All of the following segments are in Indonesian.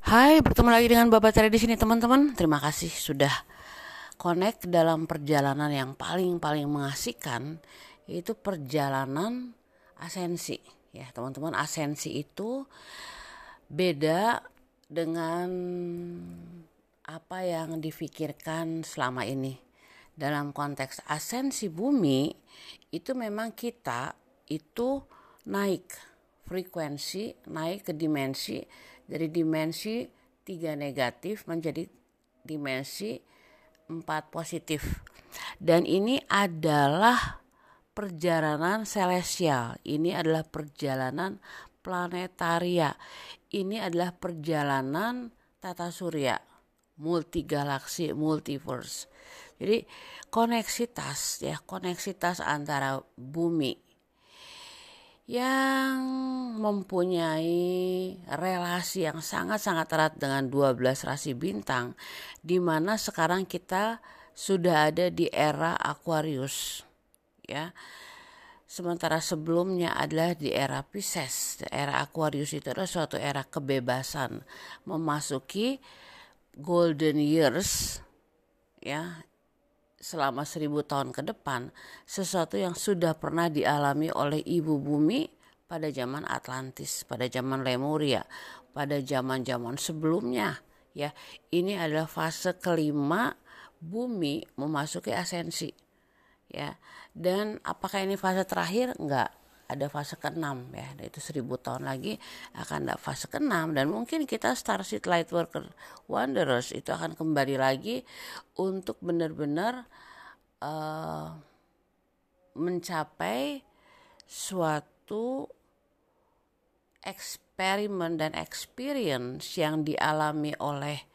Hai, bertemu lagi dengan Bapak Tari di sini teman-teman. Terima kasih sudah connect dalam perjalanan yang paling-paling mengasihkan yaitu perjalanan asensi. Ya, teman-teman, asensi itu beda dengan apa yang difikirkan selama ini. Dalam konteks asensi bumi, itu memang kita itu naik frekuensi, naik ke dimensi dari dimensi tiga negatif menjadi dimensi empat positif. Dan ini adalah perjalanan celestial. Ini adalah perjalanan planetaria. Ini adalah perjalanan tata surya, multi galaksi, multiverse. Jadi koneksitas ya, koneksitas antara bumi yang mempunyai relasi yang sangat-sangat erat dengan 12 rasi bintang di mana sekarang kita sudah ada di era Aquarius ya. Sementara sebelumnya adalah di era Pisces. Era Aquarius itu adalah suatu era kebebasan memasuki golden years ya selama seribu tahun ke depan sesuatu yang sudah pernah dialami oleh ibu bumi pada zaman Atlantis, pada zaman Lemuria, pada zaman-zaman sebelumnya ya. Ini adalah fase kelima bumi memasuki asensi ya. Dan apakah ini fase terakhir? Enggak ada fase ke-6 ya itu seribu tahun lagi akan ada fase ke-6 dan mungkin kita Starship Lightworker Wanderers itu akan kembali lagi untuk benar-benar uh, mencapai suatu eksperimen dan experience yang dialami oleh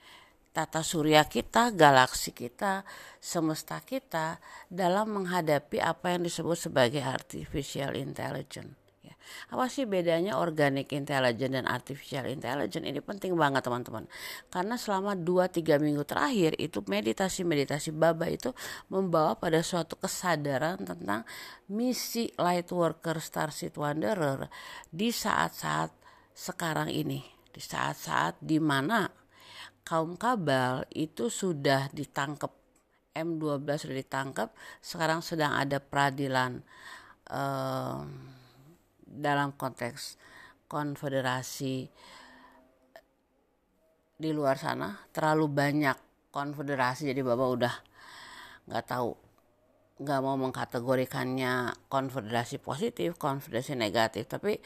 tata surya kita, galaksi kita, semesta kita dalam menghadapi apa yang disebut sebagai artificial intelligence. Ya. Apa sih bedanya organic intelligence dan artificial intelligence? Ini penting banget teman-teman. Karena selama 2-3 minggu terakhir itu meditasi-meditasi Baba itu membawa pada suatu kesadaran tentang misi Lightworker Starship Wanderer di saat-saat sekarang ini. Di saat-saat di mana kaum kabal itu sudah ditangkap M12 sudah ditangkap sekarang sedang ada peradilan uh, dalam konteks konfederasi di luar sana. Terlalu banyak konfederasi jadi bapak udah nggak tahu nggak mau mengkategorikannya konfederasi positif konfederasi negatif. Tapi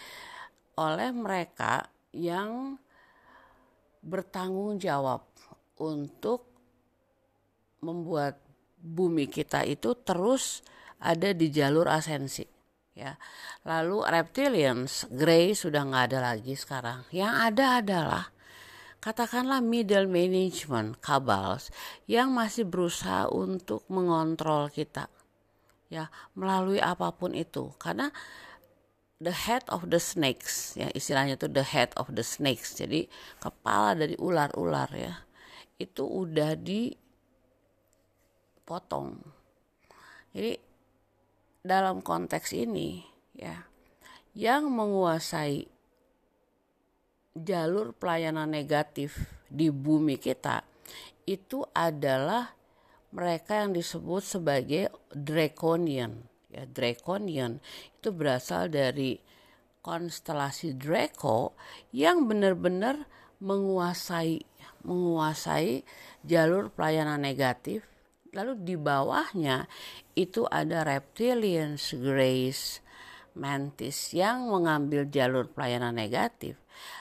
oleh mereka yang bertanggung jawab untuk membuat bumi kita itu terus ada di jalur asensi ya. Lalu reptilians, grey sudah nggak ada lagi sekarang. Yang ada adalah katakanlah middle management cabals yang masih berusaha untuk mengontrol kita ya melalui apa pun itu karena the head of the snakes ya istilahnya itu the head of the snakes. Jadi kepala dari ular-ular ya itu udah dipotong. Jadi dalam konteks ini ya yang menguasai jalur pelayanan negatif di bumi kita itu adalah mereka yang disebut sebagai draconian ya draconian. Itu berasal dari konstelasi Draco yang benar-benar menguasai menguasai jalur pelayanan negatif. Lalu di bawahnya itu ada reptilians grace mantis yang mengambil jalur pelayanan negatif.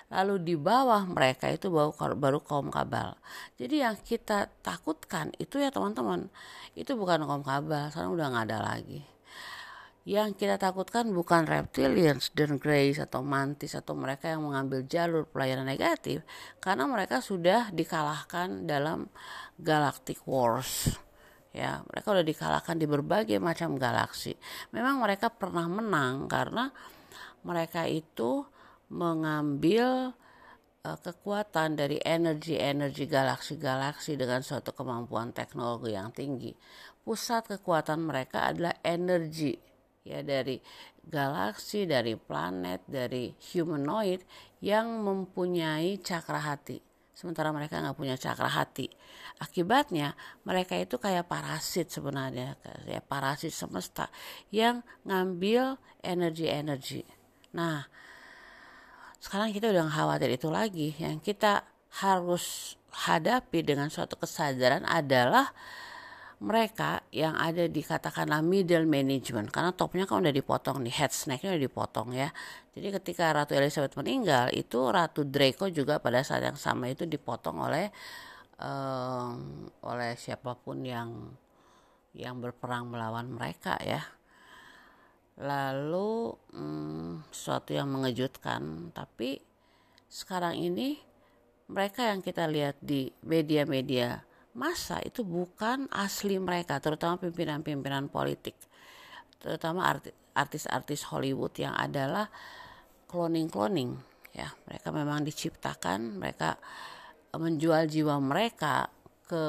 Lalu di bawah mereka itu baru, baru kaum kabal. Jadi yang kita takutkan itu ya teman-teman itu bukan kaum kabal sekarang udah nggak ada lagi yang kita takutkan bukan reptilians dan grace atau mantis atau mereka yang mengambil jalur pelayanan negatif karena mereka sudah dikalahkan dalam galactic wars. Ya mereka sudah dikalahkan di berbagai macam galaksi. Memang mereka pernah menang karena mereka itu mengambil uh, kekuatan dari energi-energi galaksi-galaksi dengan suatu kemampuan teknologi yang tinggi. Pusat kekuatan mereka adalah energi ya dari galaksi, dari planet, dari humanoid yang mempunyai cakra hati sementara mereka nggak punya cakra hati. Akibatnya mereka itu kayak parasit sebenarnya, kayak parasit semesta yang ngambil energi-energi. Nah, sekarang kita udah khawatir itu lagi. Yang kita harus hadapi dengan suatu kesadaran adalah mereka yang ada di katakanlah middle management. Karena topnya kan udah dipotong nih head snacknya udah dipotong ya. Jadi ketika Ratu Elizabeth meninggal itu Ratu Draco juga pada saat yang sama itu dipotong oleh um, oleh siapa pun yang yang berperang melawan mereka ya. Lalu um, sesuatu yang mengejutkan tapi sekarang ini mereka yang kita lihat di media-media masa itu bukan asli mereka, terutama pimpinan-pimpinan politik, terutama artis-artis Hollywood yang adalah cloning-cloning. Ya, mereka memang diciptakan, mereka menjual jiwa mereka ke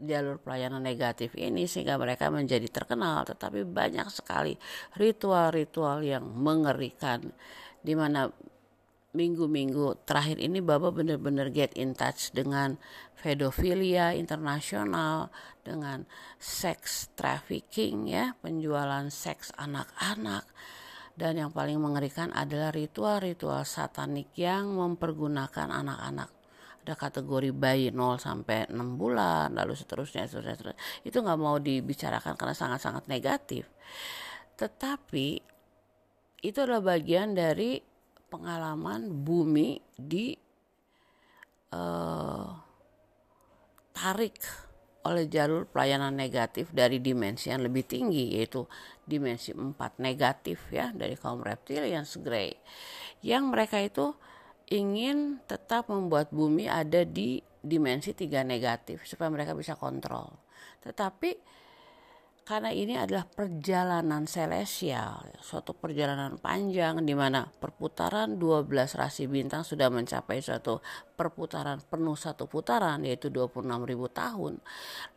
jalur pelayanan negatif ini sehingga mereka menjadi terkenal tetapi banyak sekali ritual-ritual yang mengerikan di mana minggu-minggu terakhir ini Bapak benar-benar get in touch dengan pedofilia internasional, dengan sex trafficking ya, penjualan seks anak-anak. Dan yang paling mengerikan adalah ritual-ritual satanik yang mempergunakan anak-anak. Ada kategori bayi 0 sampai 6 bulan, lalu seterusnya, seterusnya, seterusnya. Itu nggak mau dibicarakan karena sangat-sangat negatif. Tetapi itu adalah bagian dari pengalaman bumi di uh, tarik oleh jalur pelayanan negatif dari dimensi yang lebih tinggi yaitu dimensi 4 negatif ya dari kaum reptilian grey. Yang mereka itu ingin tetap membuat bumi ada di dimensi tiga negatif supaya mereka bisa kontrol. Tetapi karena ini adalah perjalanan celestial, suatu perjalanan panjang di mana perputaran 12 rasi bintang sudah mencapai suatu perputaran penuh satu putaran yaitu 26.000 tahun.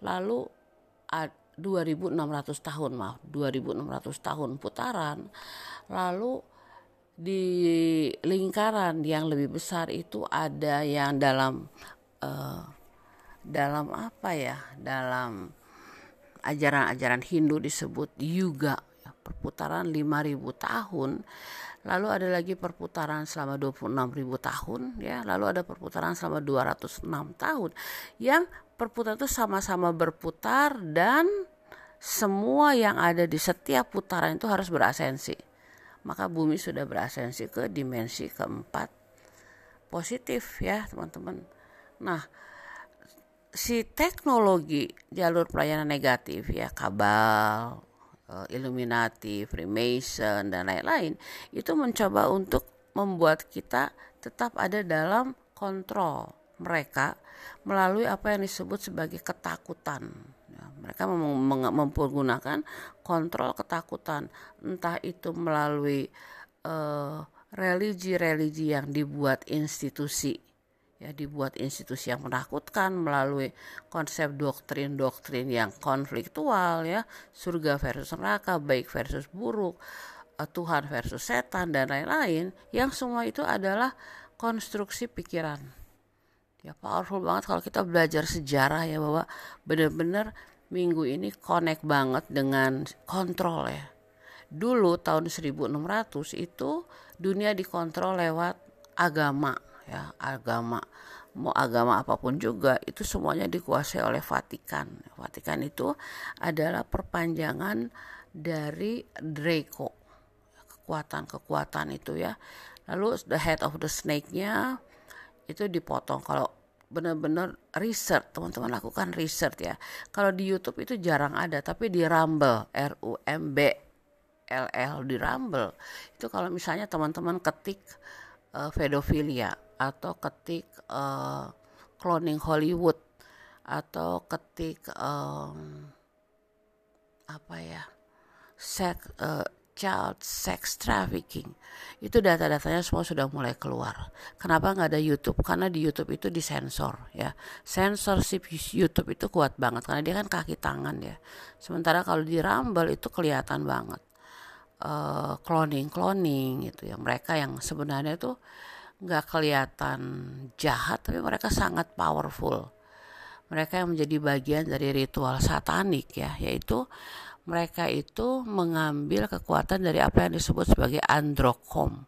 Lalu 2600 tahun, maaf, 2600 tahun putaran. Lalu di lingkaran yang lebih besar itu ada yang dalam uh, dalam apa ya? Dalam ajaran-ajaran Hindu disebut yuga perputaran 5000 tahun. Lalu ada lagi perputaran selama 26.000 tahun ya. Lalu ada perputaran selama 206 tahun yang perputaran itu sama-sama berputar dan semua yang ada di setiap putaran itu harus berasensi maka bumi sudah berasensi ke dimensi keempat positif ya teman-teman. Nah si teknologi jalur pelayanan negatif ya kabal eh, Illuminati, Freemason dan lain-lain itu mencoba untuk membuat kita tetap ada dalam kontrol mereka melalui apa yang disebut sebagai ketakutan. Ya, mereka mem mempergunakan kontrol ketakutan, entah itu melalui eh, religi-religi uh, yang dibuat institusi ya dibuat institusi yang menakutkan melalui konsep doktrin-doktrin yang konfliktual ya. Surga versus neraka baik versus buruk eh, Tuhan versus setan dan lain-lain yang semua itu adalah konstruksi pikiran. Ya powerful banget kalau kita belajar sejarah ya bahwa benar-benar minggu ini connect banget dengan kontrol ya. Dulu tahun 1600 itu dunia dikontrol lewat agama ya agama mau agama apa pun juga itu semuanya dikuasai oleh Vatikan. Vatikan itu adalah perpanjangan dari Draco kekuatan-kekuatan itu ya. Lalu the head of the snake-nya itu dipotong kalau benar-benar research teman-teman lakukan research ya kalau di YouTube itu jarang ada tapi di Rumble R U M B L L di Rumble itu kalau misalnya teman-teman ketik uh, pedofilia atau ketik uh, cloning Hollywood atau ketik um, apa ya sex uh, child sex trafficking itu data-datanya semua sudah mulai keluar. Kenapa nggak ada YouTube? Karena di YouTube itu disensor ya. Sensorship YouTube itu kuat banget karena dia kan kaki tangan ya. Sementara kalau di Rumble itu kelihatan banget uh, cloning cloning itu ya mereka yang sebenarnya itu nggak kelihatan jahat tapi mereka sangat powerful. Mereka yang menjadi bagian dari ritual satanik ya yaitu mereka itu mengambil kekuatan dari apa yang disebut sebagai androkom.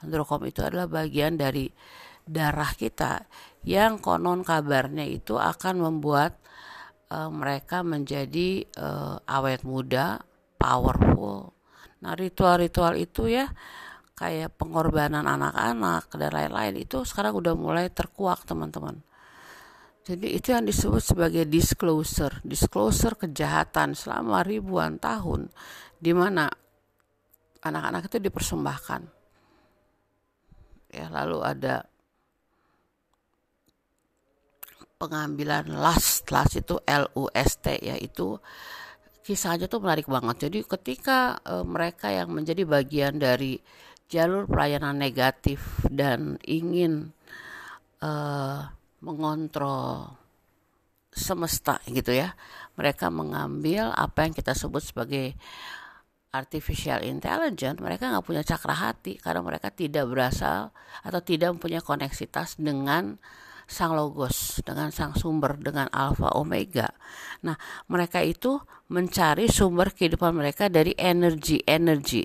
Androkom itu adalah bagian dari darah kita yang konon kabarnya itu akan membuat uh, mereka menjadi uh, awet muda powerful. Nah ritual-ritual itu ya kayak pengorbanan anak-anak dan lain-lain itu sekarang udah mulai terkuak teman-teman jadi itu yang disebut sebagai disclosure, disclosure kejahatan selama ribuan tahun di mana anak-anak itu dipersembahkan. Ya, lalu ada pengambilan last, last itu L U S T yaitu kisahnya tuh menarik banget. Jadi ketika e, mereka yang menjadi bagian dari jalur pelayanan negatif dan ingin e, mengontrol semesta gitu ya. Mereka mengambil apa yang kita sebut sebagai artificial intelligence, mereka nggak punya cakra hati karena mereka tidak berasal atau tidak mempunyai koneksitas dengan sang logos, dengan sang sumber, dengan alfa omega. Nah, mereka itu mencari sumber kehidupan mereka dari energi-energi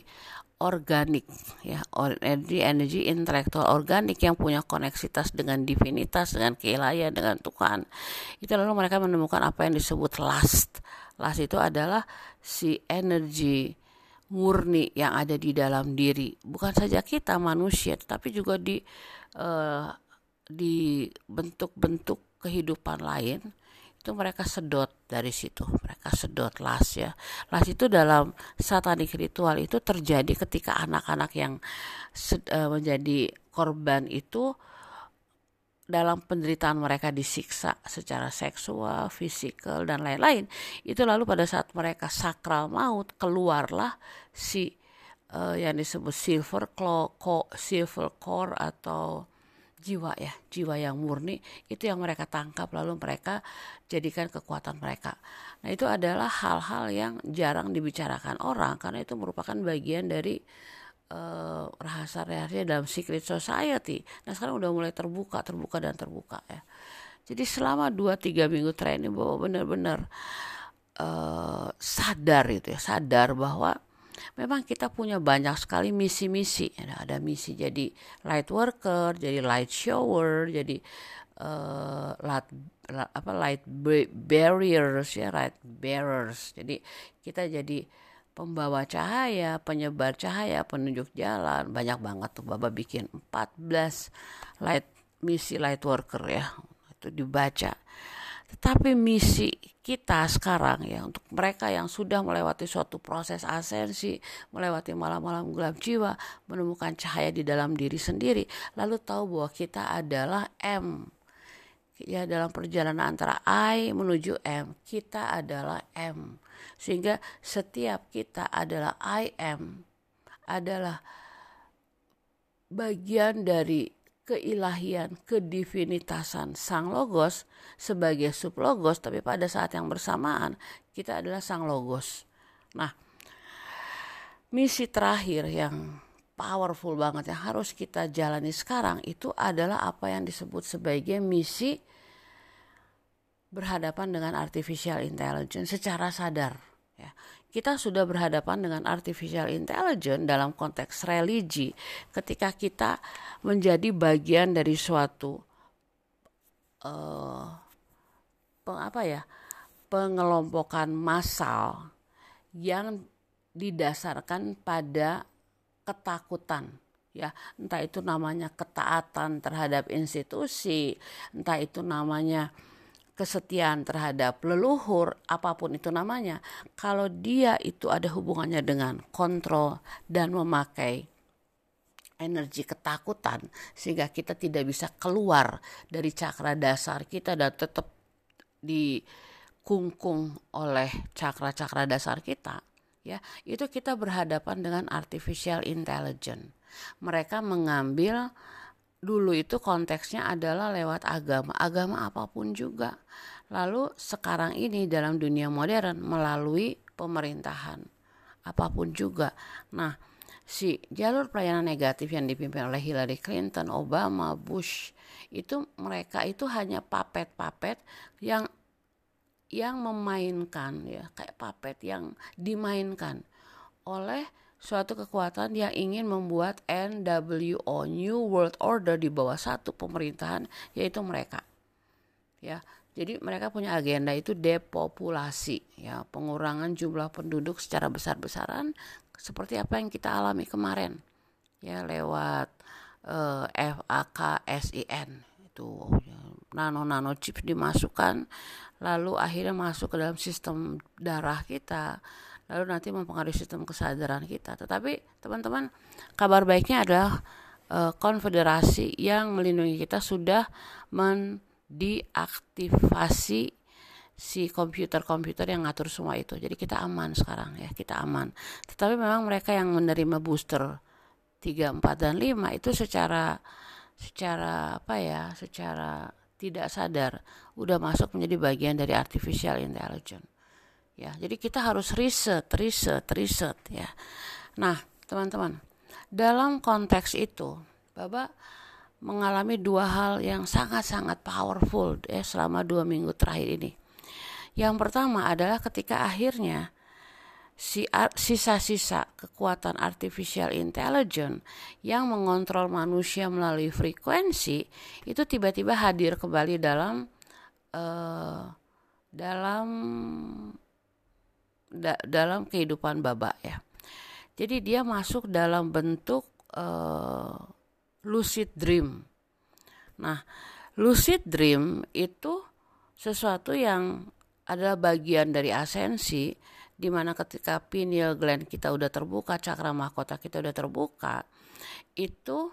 organik ya. Energi energi intelektual organik yang punya koneksitas dengan divinitas dengan keilahian dengan Tuhan. Itu lalu mereka menemukan apa yang disebut last. Last itu adalah si energi murni yang ada di dalam diri. Bukan saja kita manusia tetapi juga di uh, di bentuk-bentuk kehidupan lain itu mereka sedot dari situ mereka sedot las ya las itu dalam satanik ritual itu terjadi ketika anak-anak yang uh, menjadi korban itu dalam penderitaan mereka disiksa secara seksual, fisikal dan lain-lain. Itu lalu pada saat mereka sakral maut keluarlah si uh, yang disebut silver claw, silver core atau jiwa ya, jiwa yang murni itu yang mereka tangkap lalu mereka jadikan kekuatan mereka. Nah, itu adalah hal-hal yang jarang dibicarakan orang karena itu merupakan bagian dari uh, rahasia-rahasia dalam secret society. Nah, sekarang udah mulai terbuka, terbuka dan terbuka ya. Jadi selama 2-3 minggu terakhir ini bahwa benar-benar uh, sadar itu ya, sadar bahwa memang kita punya banyak sekali misi-misi. Ada, ada misi jadi light worker, jadi light shower, jadi uh, light, apa light barriers ya, light bearers. Jadi kita jadi pembawa cahaya, penyebar cahaya, penunjuk jalan. Banyak banget tuh Bapak bikin 14 light misi light worker ya. Itu dibaca. Tetapi misi kita sekarang ya untuk mereka yang sudah melewati suatu proses asensi, melewati malam-malam gelap jiwa, menemukan cahaya di dalam diri sendiri, lalu tahu bahwa kita adalah M. Ya dalam perjalanan antara I menuju M, kita adalah M. Sehingga setiap kita adalah I am adalah bagian dari keilahian, kedivinitasan sang logos sebagai sublogos, tapi pada saat yang bersamaan kita adalah sang logos. Nah, misi terakhir yang powerful banget yang harus kita jalani sekarang itu adalah apa yang disebut sebagai misi berhadapan dengan artificial intelligence secara sadar ya kita sudah berhadapan dengan artificial intelligence dalam konteks religi ketika kita menjadi bagian dari suatu uh, peng, apa ya pengelompokan massal yang didasarkan pada ketakutan ya. Entah itu namanya ketaatan terhadap institusi entah itu namanya kesetiaan terhadap leluhur, apa pun itu namanya, kalau dia itu ada hubungannya dengan kontrol dan memakai energi ketakutan sehingga kita tidak bisa keluar dari cakra dasar kita dan tetap dikungkung oleh cakra-cakra dasar kita ya. Itu kita berhadapan dengan artificial intelligence. Mereka mengambil dulu itu konteksnya adalah lewat agama, agama apa pun juga. Lalu sekarang ini dalam dunia modern melalui pemerintahan apa pun juga. Nah, si jalur pelayanan negatif yang dipimpin oleh Hillary Clinton, Obama, Bush itu mereka itu hanya papet-papet yang yang memainkan ya kayak papet yang dimainkan oleh suatu kekuatan yang ingin membuat NWO New World Order di bawah satu pemerintahan yaitu mereka. Ya jadi mereka punya agenda itu depopulasi, ya pengurangan jumlah penduduk secara besar-besaran seperti apa yang kita alami kemarin, ya lewat eh, FAKSIN itu nano-nano chips dimasukkan, lalu akhirnya masuk ke dalam sistem darah kita, lalu nanti mempengaruhi sistem kesadaran kita. Tetapi teman-teman, kabar baiknya adalah uh, konfederasi yang melindungi kita sudah men diaktifasi si komputer-komputer yang ngatur semua itu. Jadi kita aman sekarang ya, kita aman. Tetapi memang mereka yang menerima booster 3, 4 dan 5 itu secara secara apa ya, secara tidak sadar udah masuk menjadi bagian dari artificial intelligence. Ya, jadi kita harus riset, riset, riset ya. Nah, teman-teman, dalam konteks itu, Bapak mengalami dua hal yang sangat-sangat powerful ya selama dua minggu terakhir ini. Yang pertama adalah ketika akhirnya si sisa-sisa kekuatan artificial intelligence yang mengontrol manusia melalui frekuensi itu tiba-tiba hadir kembali dalam uh, dalam da, dalam kehidupan babak ya. Jadi dia masuk dalam bentuk uh, lucid dream. Nah, lucid dream itu sesuatu yang adalah bagian dari asensi di mana ketika pineal gland kita udah terbuka, cakra mahkota kita udah terbuka, itu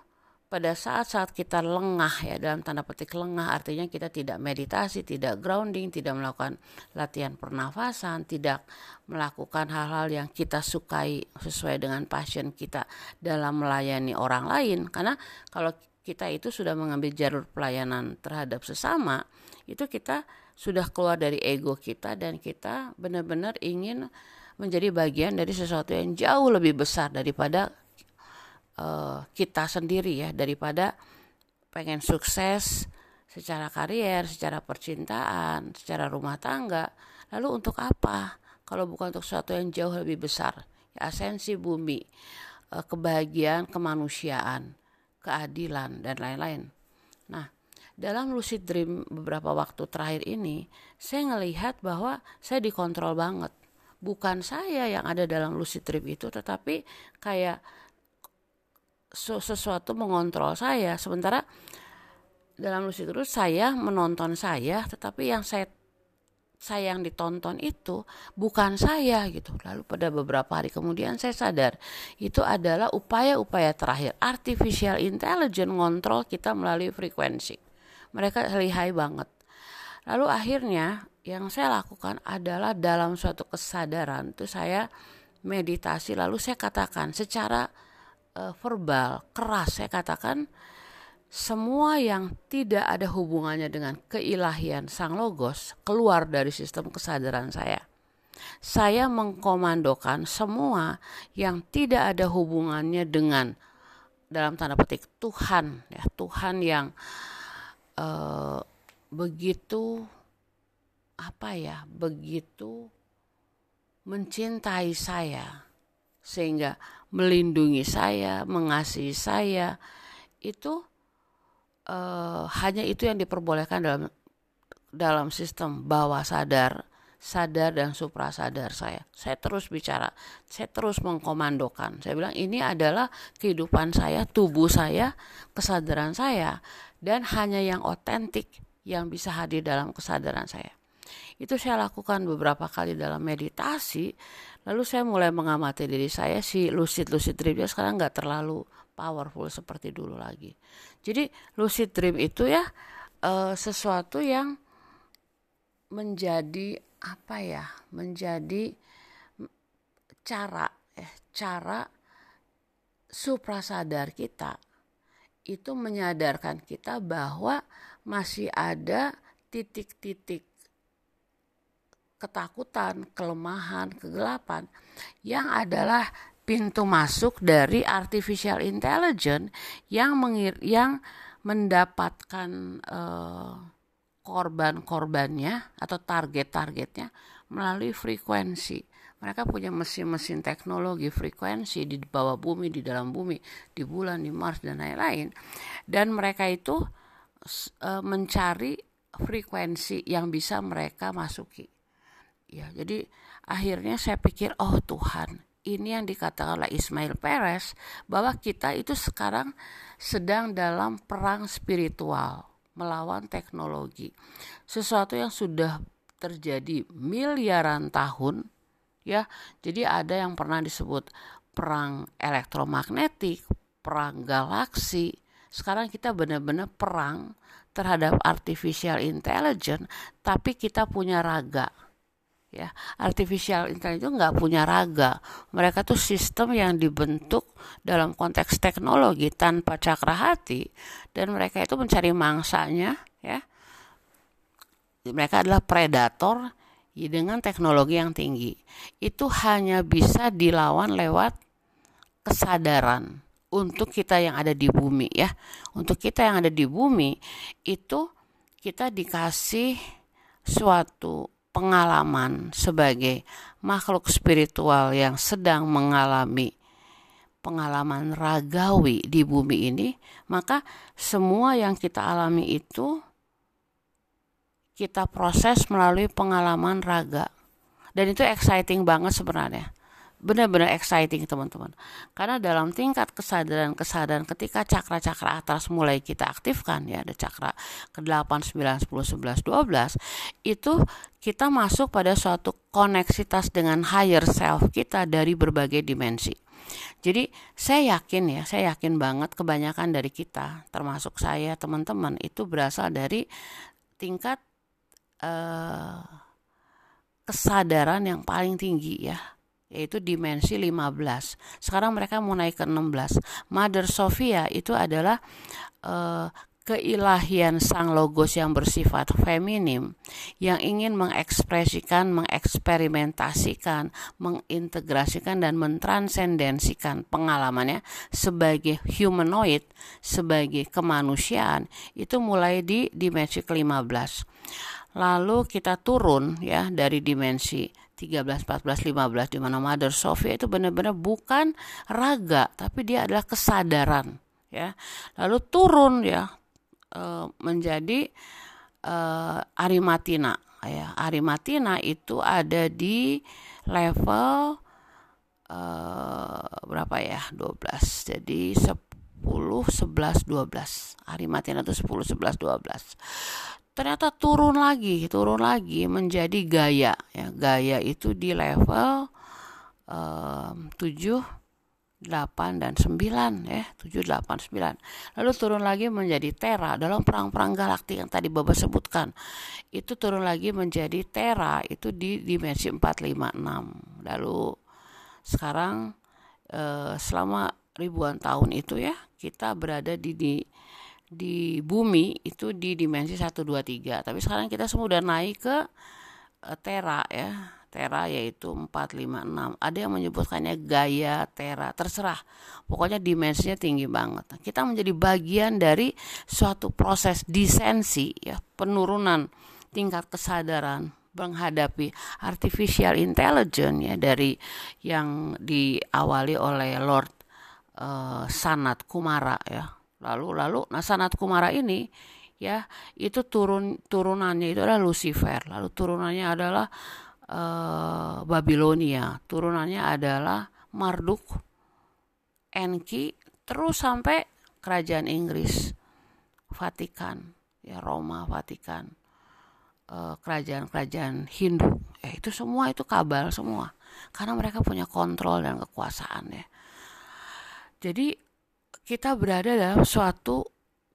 pada saat-saat kita lengah ya dalam tanda petik lengah artinya kita tidak meditasi, tidak grounding, tidak melakukan latihan pernafasan, tidak melakukan hal-hal yang kita sukai sesuai dengan passion kita dalam melayani orang lain. Karena kalau kita itu sudah mengambil jalur pelayanan terhadap sesama itu kita sudah keluar dari ego kita dan kita benar-benar ingin menjadi bagian dari sesuatu yang jauh lebih besar daripada uh, kita sendiri ya daripada pengen sukses secara karier, secara percintaan, secara rumah tangga. Lalu untuk apa? Kalau bukan untuk sesuatu yang jauh lebih besar, ya, asensi bumi, uh, kebahagiaan kemanusiaan, keadilan dan lain-lain. Nah, dalam lucid dream beberapa waktu terakhir ini, saya ngelihat bahwa saya dikontrol banget. Bukan saya yang ada dalam lucid dream itu, tetapi kayak sesuatu mengontrol saya. Sementara dalam lucid dream saya menonton saya tetapi yang saya saya yang ditonton itu bukan saya gitu. Lalu pada beberapa hari kemudian saya sadar itu adalah upaya-upaya terakhir. Artificial intelligence ngontrol kita melalui frekuensi. Mereka lihai banget. Lalu akhirnya yang saya lakukan adalah dalam suatu kesadaran itu saya meditasi. Lalu saya katakan secara uh, verbal keras saya katakan semua yang tidak ada hubungannya dengan keilahian sang logos keluar dari sistem kesadaran saya. Saya mengkomandokan semua yang tidak ada hubungannya dengan dalam tanda petik Tuhan ya Tuhan yang uh, begitu apa ya begitu mencintai saya sehingga melindungi saya, mengasihi saya, itu uh, hanya itu yang diperbolehkan dalam dalam sistem bawah sadar, sadar dan supra sadar saya. Saya terus bicara, saya terus mengkomandokan. Saya bilang ini adalah kehidupan saya, tubuh saya, kesadaran saya dan hanya yang otentik yang bisa hadir dalam kesadaran saya. Itu saya lakukan beberapa kali dalam meditasi Lalu saya mulai mengamati diri saya si lucid lucid dream sekarang nggak terlalu powerful seperti dulu lagi. Jadi lucid dream itu ya uh, sesuatu yang menjadi apa ya? Menjadi cara eh cara suprasadar kita itu menyadarkan kita bahwa masih ada titik-titik ketakutan, kelemahan, kegelapan yang adalah pintu masuk dari artificial intelligence yang mengir yang mendapatkan uh, korban-korbannya atau target-targetnya melalui frekuensi. Mereka punya mesin-mesin teknologi frekuensi di bawah bumi, di dalam bumi, di bulan, di Mars dan lain-lain. Dan mereka itu uh, mencari frekuensi yang bisa mereka masuki. Ya, jadi akhirnya saya pikir, oh Tuhan, ini yang dikatakan oleh Ismail Perez bahwa kita itu sekarang sedang dalam perang spiritual melawan teknologi. Sesuatu yang sudah terjadi miliaran tahun ya. Jadi ada yang pernah disebut perang elektromagnetik, perang galaksi. Sekarang kita benar-benar perang terhadap artificial intelligence, tapi kita punya raga ya artificial intelligence itu nggak punya raga. Mereka tuh sistem yang dibentuk dalam konteks teknologi tanpa cakra hati dan mereka itu mencari mangsanya ya. Mereka adalah predator dengan teknologi yang tinggi. Itu hanya bisa dilawan lewat kesadaran untuk kita yang ada di bumi ya. Untuk kita yang ada di bumi itu kita dikasih suatu pengalaman sebagai makhluk spiritual yang sedang mengalami pengalaman ragawi di bumi ini, maka semua yang kita alami itu kita proses melalui pengalaman raga. Dan itu exciting banget sebenarnya benar-benar exciting teman-teman. Karena dalam tingkat kesadaran-kesadaran ketika cakra-cakra atas mulai kita aktifkan ya ada cakra ke-8, 9, 10, 11, 12 itu kita masuk pada suatu koneksitas dengan higher self kita dari berbagai dimensi. Jadi saya yakin ya saya yakin banget kebanyakan dari kita termasuk saya teman-teman itu berasal dari tingkat uh, kesadaran yang paling tinggi ya yaitu dimensi 15. Sekarang mereka mau naik ke 16. Mother Sophia itu adalah uh, keilahian sang logos yang bersifat feminim yang ingin mengekspresikan, mengeksperimentasikan, mengintegrasikan dan mentransendensikan pengalamannya sebagai humanoid, sebagai kemanusiaan itu mulai di dimensi ke-15. Lalu kita turun ya dari dimensi 13, 14, 15 di mana Mother Sophia itu benar-benar bukan raga tapi dia adalah kesadaran ya. Lalu turun ya e, menjadi e, Arimatina ya. Arimatina itu ada di level e, berapa ya? 12. Jadi 10 11 12. Arimatina itu 10 11 12 ternyata turun lagi, turun lagi menjadi gaya. Ya, gaya itu di level um, 7, 8 dan 9 ya, 7 8 9. Lalu turun lagi menjadi Tera dalam perang-perang galaktik yang tadi Bapak sebutkan. Itu turun lagi menjadi Tera itu di dimensi 4 5 6. Lalu sekarang eh, selama ribuan tahun itu ya, kita berada di di di bumi itu di dimensi 1 2 3. Tapi sekarang kita semua udah naik ke uh, tera ya. Tera yaitu 4 5 6. Ada yang menyebutkannya gaya tera, terserah. Pokoknya dimensinya tinggi banget. Kita menjadi bagian dari suatu proses disensi ya, penurunan tingkat kesadaran menghadapi artificial intelligence ya dari yang diawali oleh Lord uh, Sanat Kumara ya lalu lalu nah sanat kumara ini ya itu turun turunannya itu adalah Lucifer. Lalu turunannya adalah uh, Babilonia. Turunannya adalah Marduk Enki terus sampai kerajaan Inggris Vatikan ya Roma Vatikan uh, kerajaan-kerajaan Hindu. Ya itu semua itu kabal semua. Karena mereka punya kontrol dan kekuasaan ya. Jadi kita berada dalam suatu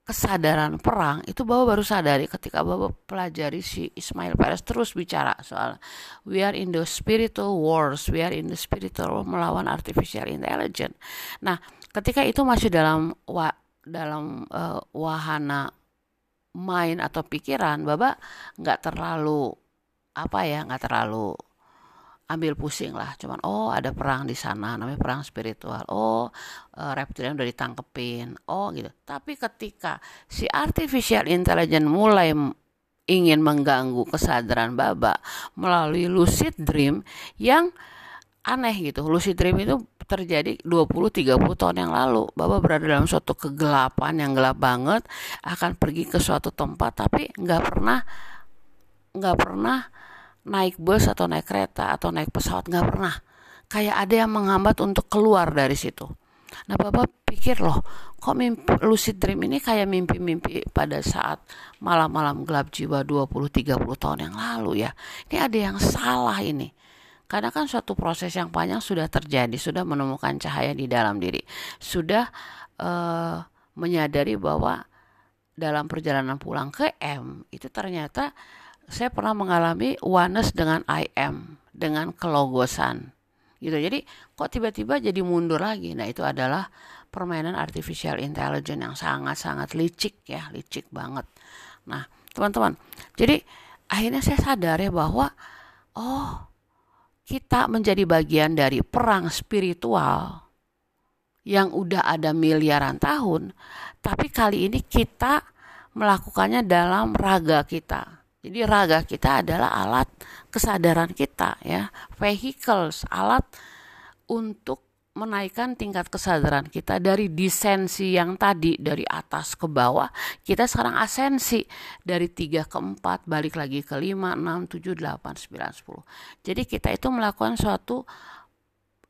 kesadaran perang itu Bapak baru sadari ketika Bapak pelajari si Ismail Perez terus bicara soal we are in the spiritual wars, we are in the spiritual melawan artificial intelligence. Nah, ketika itu masih dalam wa, dalam uh, wahana main atau pikiran, Bapak nggak terlalu apa ya, nggak terlalu ambil pusing lah. Cuman oh ada perang di sana namanya perang spiritual. Oh uh, reptilian udah ditangkepin. Oh gitu. Tapi ketika si artificial intelligence mulai ingin mengganggu kesadaran baba melalui lucid dream yang aneh gitu. Lucid dream itu terjadi 20-30 tahun yang lalu. Baba berada dalam suatu kegelapan yang gelap banget akan pergi ke suatu tempat tapi nggak pernah nggak pernah naik bus atau naik kereta atau naik pesawat nggak pernah. Kayak ada yang menghambat untuk keluar dari situ. Nah bapak pikir loh kok mimpi lucid dream ini kayak mimpi-mimpi pada saat malam-malam gelap jiwa 20-30 tahun yang lalu ya? Ini ada yang salah ini. Karena kan suatu proses yang panjang sudah terjadi sudah menemukan cahaya di dalam diri. Sudah uh, menyadari bahwa dalam perjalanan pulang ke M itu ternyata saya pernah mengalami oneness dengan I am, dengan kelogosan. Gitu. Jadi kok tiba-tiba jadi mundur lagi. Nah, itu adalah permainan artificial intelligence yang sangat-sangat licik ya, licik banget. Nah, teman-teman. Jadi akhirnya saya sadar ya bahwa oh, kita menjadi bagian dari perang spiritual yang udah ada miliaran tahun, tapi kali ini kita melakukannya dalam raga kita jadi raga kita adalah alat kesadaran kita ya, vehicles, alat untuk menaikkan tingkat kesadaran kita. Dari disensi yang tadi dari atas ke bawah kita sekarang asensi dari 3 ke 4 balik lagi ke 5, 6, 7, 8, 9, 10 jadi kita itu melakukan suatu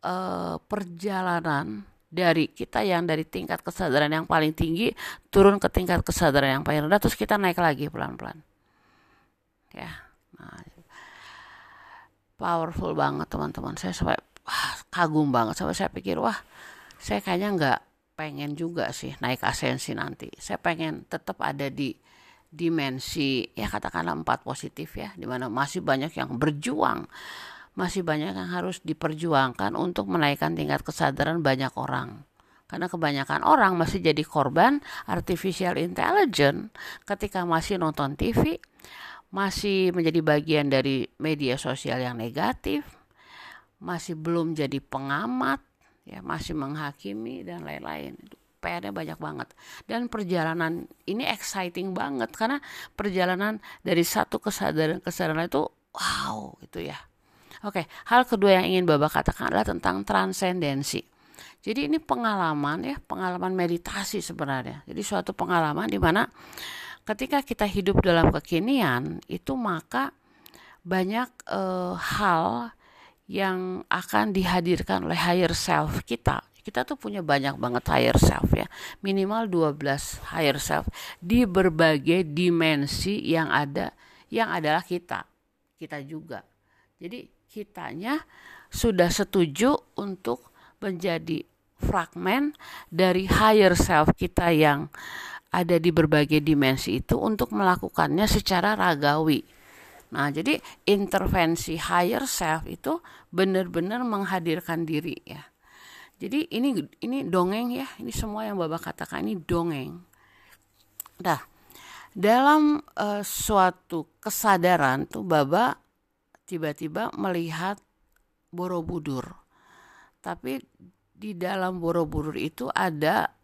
uh, perjalanan dari kita yang dari tingkat kesadaran yang paling tinggi turun ke tingkat kesadaran yang paling rendah terus kita naik lagi pelan-pelan ya. Nah, powerful banget teman-teman. Saya sampai wah, kagum banget. Sampai saya pikir wah saya kayaknya nggak pengen juga sih naik asensi nanti. Saya pengen tetap ada di dimensi ya katakanlah empat positif ya di mana masih banyak yang berjuang. Masih banyak yang harus diperjuangkan untuk menaikkan tingkat kesadaran banyak orang. Karena kebanyakan orang masih jadi korban artificial intelligence ketika masih nonton TV masih menjadi bagian dari media sosial yang negatif, masih belum jadi pengamat, ya masih menghakimi dan lain-lain. PR-nya banyak banget. Dan perjalanan ini exciting banget karena perjalanan dari satu kesadaran kesadaran itu wow gitu ya. Oke, hal kedua yang ingin Bapak katakan adalah tentang transendensi. Jadi ini pengalaman ya, pengalaman meditasi sebenarnya. Jadi suatu pengalaman di mana ketika kita hidup dalam kekinian itu maka banyak uh, hal yang akan dihadirkan oleh higher self kita. Kita tuh punya banyak banget higher self ya. Minimal 12 higher self di berbagai dimensi yang ada yang adalah kita. Kita juga. Jadi kitanya sudah setuju untuk menjadi fragmen dari higher self kita yang ada di berbagai dimensi itu untuk melakukannya secara ragawi. Nah, jadi intervensi higher self itu benar-benar menghadirkan diri ya. Jadi ini ini dongeng ya, ini semua yang Bapak katakan ini dongeng. Nah, dalam uh, suatu kesadaran tuh Bapak tiba-tiba melihat Borobudur. Tapi di dalam Borobudur itu ada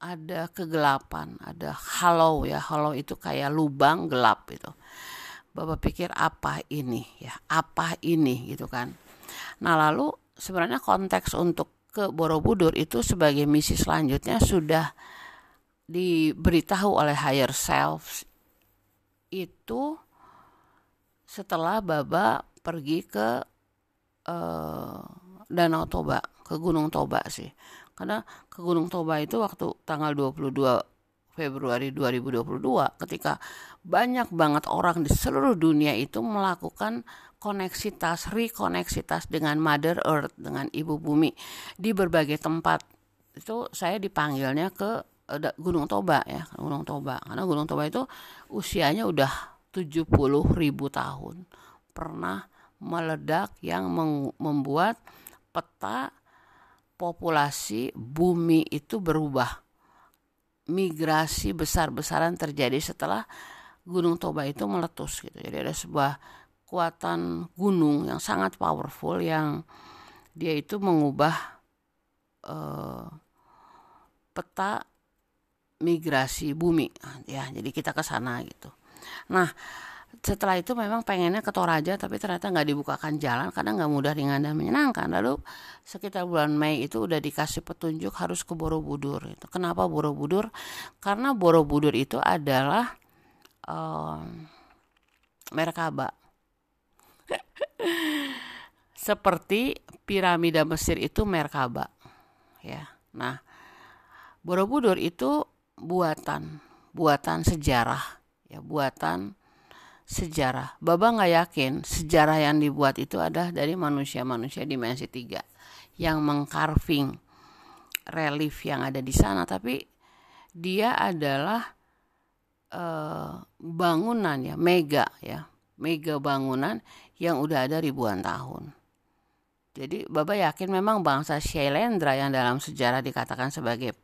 ada kegelapan, ada halau ya. Halau itu kayak lubang gelap itu. Bapak pikir apa ini ya? Apa ini gitu kan. Nah, lalu sebenarnya konteks untuk ke Borobudur itu sebagai misi selanjutnya sudah diberitahu oleh higher self itu setelah Baba pergi ke uh, Danau Toba, ke Gunung Toba sih karena ke Gunung Toba itu waktu tanggal 22 Februari 2022 ketika banyak banget orang di seluruh dunia itu melakukan koneksitas, rekoneksitas dengan Mother Earth, dengan Ibu Bumi di berbagai tempat. Itu saya dipanggilnya ke eh, Gunung Toba ya, Gunung Toba. Karena Gunung Toba itu usianya udah 70 ribu tahun. Pernah meledak yang membuat peta populasi bumi itu berubah. Migrasi besar-besaran terjadi setelah Gunung Toba itu meletus gitu. Jadi ada sebuah kekuatan gunung yang sangat powerful yang dia itu mengubah uh, peta migrasi bumi ya jadi kita ke sana gitu nah setelah itu memang pengennya ke Toraja tapi ternyata nggak dibukakan jalan karena nggak mudah ringan dan menyenangkan. Lalu sekitar bulan Mei itu udah dikasih petunjuk harus ke Borobudur itu kenapa Borobudur? Karena Borobudur itu adalah um, Merkaba. Seperti piramida Mesir itu Merkaba ya. Nah Borobudur itu buatan buatan sejarah ya buatan sejarah. Baba nggak yakin sejarah yang dibuat itu ada dari manusia-manusia dimensi tiga yang mengcarving relief yang ada di sana, tapi dia adalah uh, bangunan ya mega ya mega bangunan yang udah ada ribuan tahun. Jadi Baba yakin memang bangsa Shailendra yang dalam sejarah dikatakan sebagai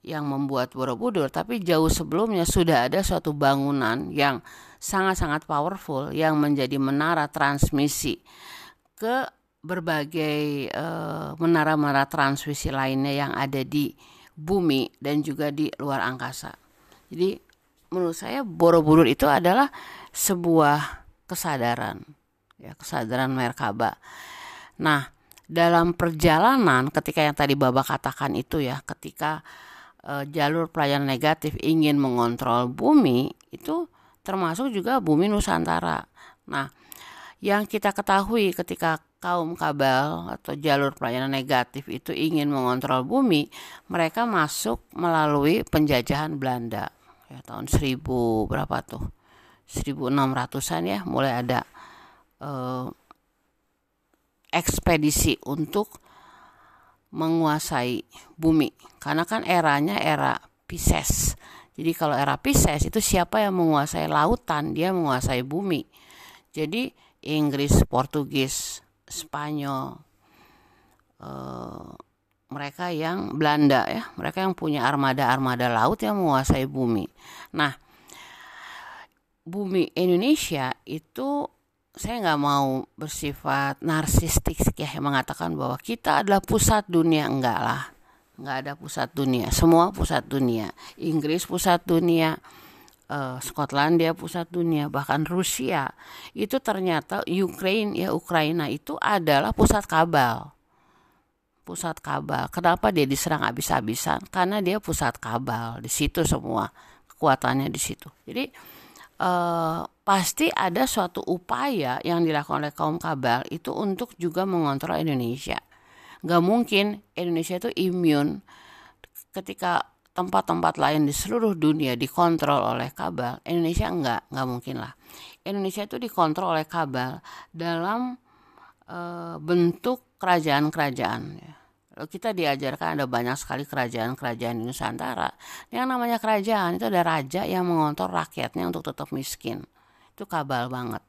yang membuat Borobudur, tapi jauh sebelumnya sudah ada suatu bangunan yang sangat-sangat powerful yang menjadi menara transmisi ke berbagai menara menara-menara transmisi lainnya yang ada di bumi dan juga di luar angkasa. Jadi menurut saya Borobudur itu adalah sebuah kesadaran, ya kesadaran Merkaba. Nah, dalam perjalanan ketika yang tadi Baba katakan itu ya, ketika uh, jalur pelayanan negatif ingin mengontrol bumi itu termasuk juga bumi Nusantara. Nah, yang kita ketahui ketika kaum kabel atau jalur pelayanan negatif itu ingin mengontrol bumi, mereka masuk melalui penjajahan Belanda. Ya, tahun 1000 berapa tuh? 1600-an ya, mulai ada eh, ekspedisi untuk menguasai bumi. Karena kan eranya era Pisces. Jadi kalau era Pisces itu siapa yang menguasai lautan, dia menguasai bumi. Jadi Inggris, Portugis, Spanyol, uh, mereka yang Belanda ya, mereka yang punya armada-armada laut yang menguasai bumi. Nah, bumi Indonesia itu saya nggak mau bersifat narsistik ya mengatakan bahwa kita adalah pusat dunia enggak lah nggak ada pusat dunia. Semua pusat dunia. Inggris pusat dunia uh, Skotlandia pusat dunia bahkan Rusia. Itu ternyata Ukraine ya Ukraina itu adalah pusat kabel. Pusat kabel. Kenapa dia diserang habis-habisan? Karena dia pusat kabel. Di situ semua. Kekuatannya di situ. Jadi uh, pasti ada suatu upaya yang dilakukan oleh kaum kabel itu untuk juga mengontrol Indonesia Gak mungkin Indonesia itu imun ketika tempat-tempat lain di seluruh dunia dikontrol oleh kabel, Indonesia enggak, enggak mungkin lah. Indonesia itu dikontrol oleh kabel dalam e, bentuk kerajaan-kerajaan. Ya. Kita diajarkan ada banyak sekali kerajaan-kerajaan di Nusantara. Yang namanya kerajaan itu ada raja yang mengontrol rakyatnya untuk tetap miskin. Itu kabel banget.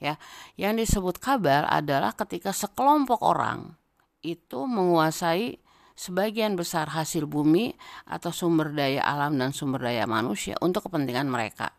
Ya, yang disebut kabel adalah ketika sekelompok orang itu menguasai sebagian besar hasil bumi atau sumber daya alam dan sumber daya manusia untuk kepentingan mereka.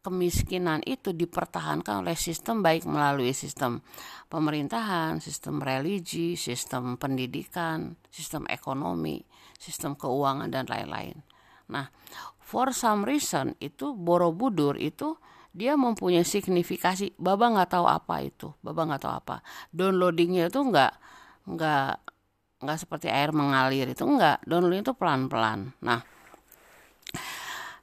Kemiskinan itu dipertahankan oleh sistem baik melalui sistem pemerintahan, sistem religi, sistem pendidikan, sistem ekonomi, sistem keuangan dan lain-lain. Nah, for some reason itu Borobudur itu dia mempunyai signifikasi. Baba nggak tahu apa itu, Baba nggak tahu apa. Downloadingnya itu nggak nggak nggak seperti air mengalir itu nggak downloading itu pelan pelan nah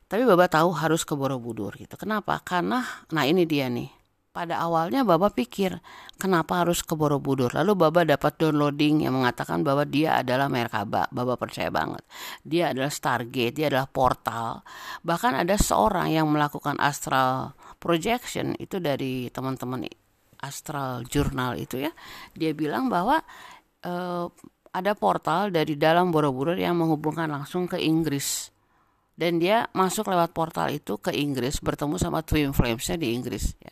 tapi Baba tahu harus ke Borobudur gitu. Kenapa? Karena nah ini dia nih. Pada awalnya Baba pikir kenapa harus ke Borobudur? Lalu Baba dapat downloading yang mengatakan bahwa dia adalah Merkaba. Baba percaya banget. Dia adalah Stargate dia adalah portal. Bahkan ada seorang yang melakukan astral projection itu dari teman-teman astral journal itu ya. Dia bilang bahwa uh, ada portal dari dalam Borobudur yang menghubungkan langsung ke Inggris dan dia masuk lewat portal itu ke Inggris bertemu sama twin flamesnya di Inggris ya.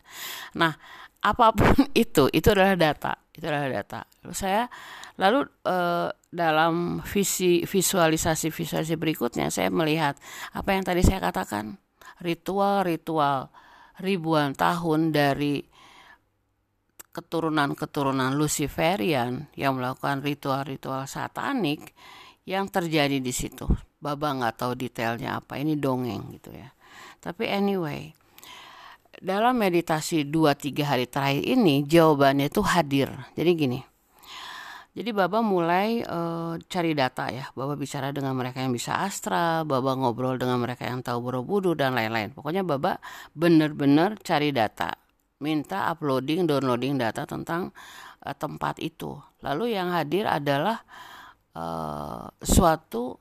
nah apa pun itu itu adalah data itu adalah data lalu saya lalu uh, dalam visi visualisasi visualisasi berikutnya saya melihat apa yang tadi saya katakan ritual-ritual ribuan tahun dari keturunan-keturunan Luciferian yang melakukan ritual-ritual satanik yang terjadi di situ. Baba nggak tahu detailnya apa, ini dongeng gitu ya. Tapi anyway, dalam meditasi 2-3 hari terakhir ini jawabannya itu hadir. Jadi gini, jadi Baba mulai uh, cari data ya. Baba bicara dengan mereka yang bisa astra, Baba ngobrol dengan mereka yang tahu borobudur dan lain-lain. Pokoknya Baba benar-benar cari data, minta uploading, downloading data tentang uh, tempat itu. Lalu yang hadir adalah uh, suatu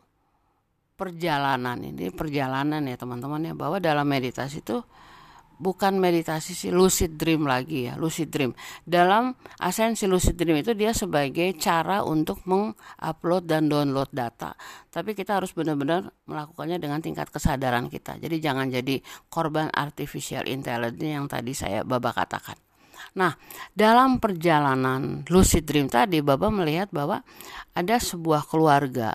perjalanan ini perjalanan ya teman-teman ya bahwa dalam meditasi itu bukan meditasi si lucid dream lagi ya lucid dream dalam asensi lucid dream itu dia sebagai cara untuk mengupload dan download data tapi kita harus benar-benar melakukannya dengan tingkat kesadaran kita jadi jangan jadi korban artificial intelligence yang tadi saya baba katakan Nah, dalam perjalanan lucid dream tadi, Baba melihat bahwa ada sebuah keluarga.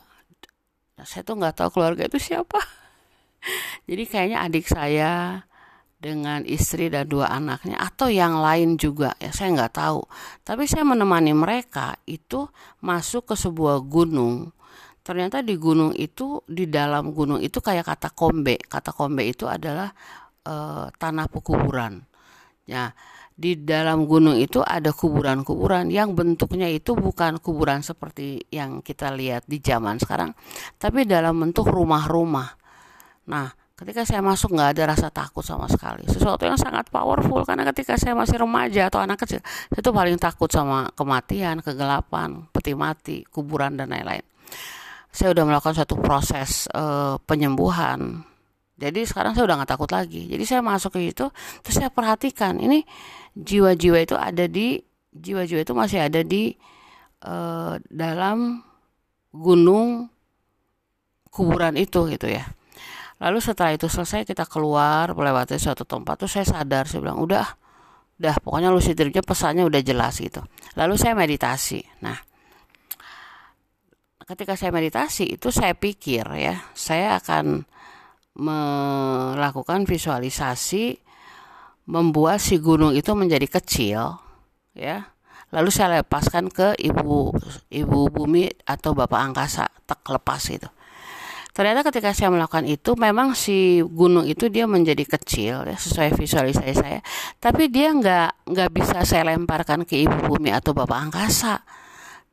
Saya tuh nggak tahu keluarga itu siapa. Jadi kayaknya adik saya, dengan istri dan dua anaknya atau yang lain juga ya saya nggak tahu. Tapi saya menemani mereka itu masuk ke sebuah gunung. Ternyata di gunung itu di dalam gunung itu kayak kata kombe. Kata kombe itu adalah e, tanah pekuburan. Ya di dalam gunung itu ada kuburan-kuburan. Yang bentuknya itu bukan kuburan seperti yang kita lihat di zaman sekarang tapi dalam bentuk rumah-rumah. Nah ketika saya masuk nggak ada rasa takut sama sekali. Sesuatu yang sangat powerful karena ketika saya masih remaja atau anak kecil saya tuh paling takut sama kematian kegelapan peti mati kuburan dan lain-lain. Saya udah melakukan satu proses uh, penyembuhan. Jadi sekarang saya udah nggak takut lagi. Jadi saya masuk ke itu terus saya perhatikan ini jiwa-jiwa itu ada di jiwa-jiwa itu masih ada di uh, dalam gunung kuburan itu gitu ya lalu setelah itu selesai kita keluar melewati suatu tempat tuh saya sadar saya bilang udah udah pokoknya lucid dreamnya pesannya udah jelas gitu. Lalu saya meditasi. Nah ketika saya meditasi itu saya pikir ya saya akan melakukan visualisasi membuat si gunung itu menjadi kecil ya. Lalu saya lepaskan ke ibu ibu bumi atau bapak angkasa tak lepas itu ternyata ketika saya melakukan itu memang si gunung itu dia menjadi kecil ya sesuai visualisasi saya tapi dia nggak nggak bisa saya lemparkan ke ibu bumi atau bapak angkasa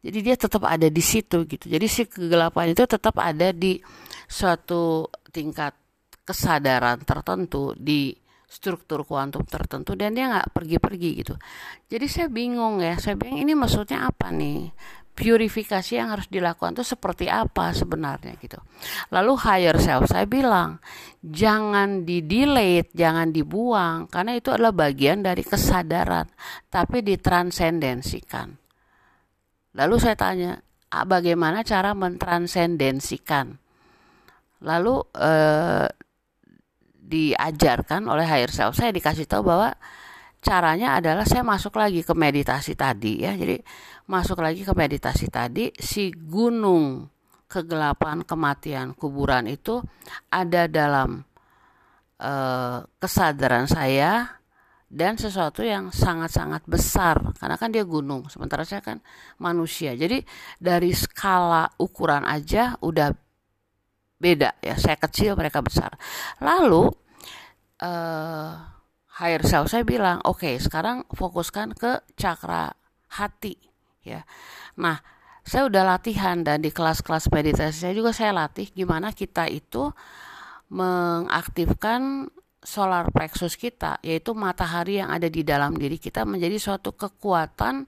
jadi dia tetap ada di situ gitu jadi si kegelapan itu tetap ada di suatu tingkat kesadaran tertentu di struktur kuantum tertentu dan dia nggak pergi-pergi gitu. Jadi saya bingung ya, saya bingung ini maksudnya apa nih? Purifikasi yang harus dilakukan itu seperti apa sebenarnya gitu. Lalu higher self saya bilang jangan di delete, jangan dibuang karena itu adalah bagian dari kesadaran tapi ditransendensikan. Lalu saya tanya, bagaimana cara mentransendensikan? Lalu eh, diajarkan oleh higher self saya dikasih tahu bahwa caranya adalah saya masuk lagi ke meditasi tadi ya. Jadi masuk lagi ke meditasi tadi si gunung kegelapan kematian kuburan itu ada dalam uh, kesadaran saya dan sesuatu yang sangat-sangat besar. Karena kan dia gunung sementara saya kan manusia. Jadi dari skala ukuran aja udah beda ya. Saya kecil mereka besar. Lalu uh, higher self. Saya bilang oke okay, sekarang fokuskan ke cakra hati. Ya. Nah saya udah latihan dan di kelas-kelas meditasi saya juga saya latih gimana kita itu mengaktifkan solar plexus kita yaitu matahari yang ada di dalam diri kita menjadi suatu kekuatan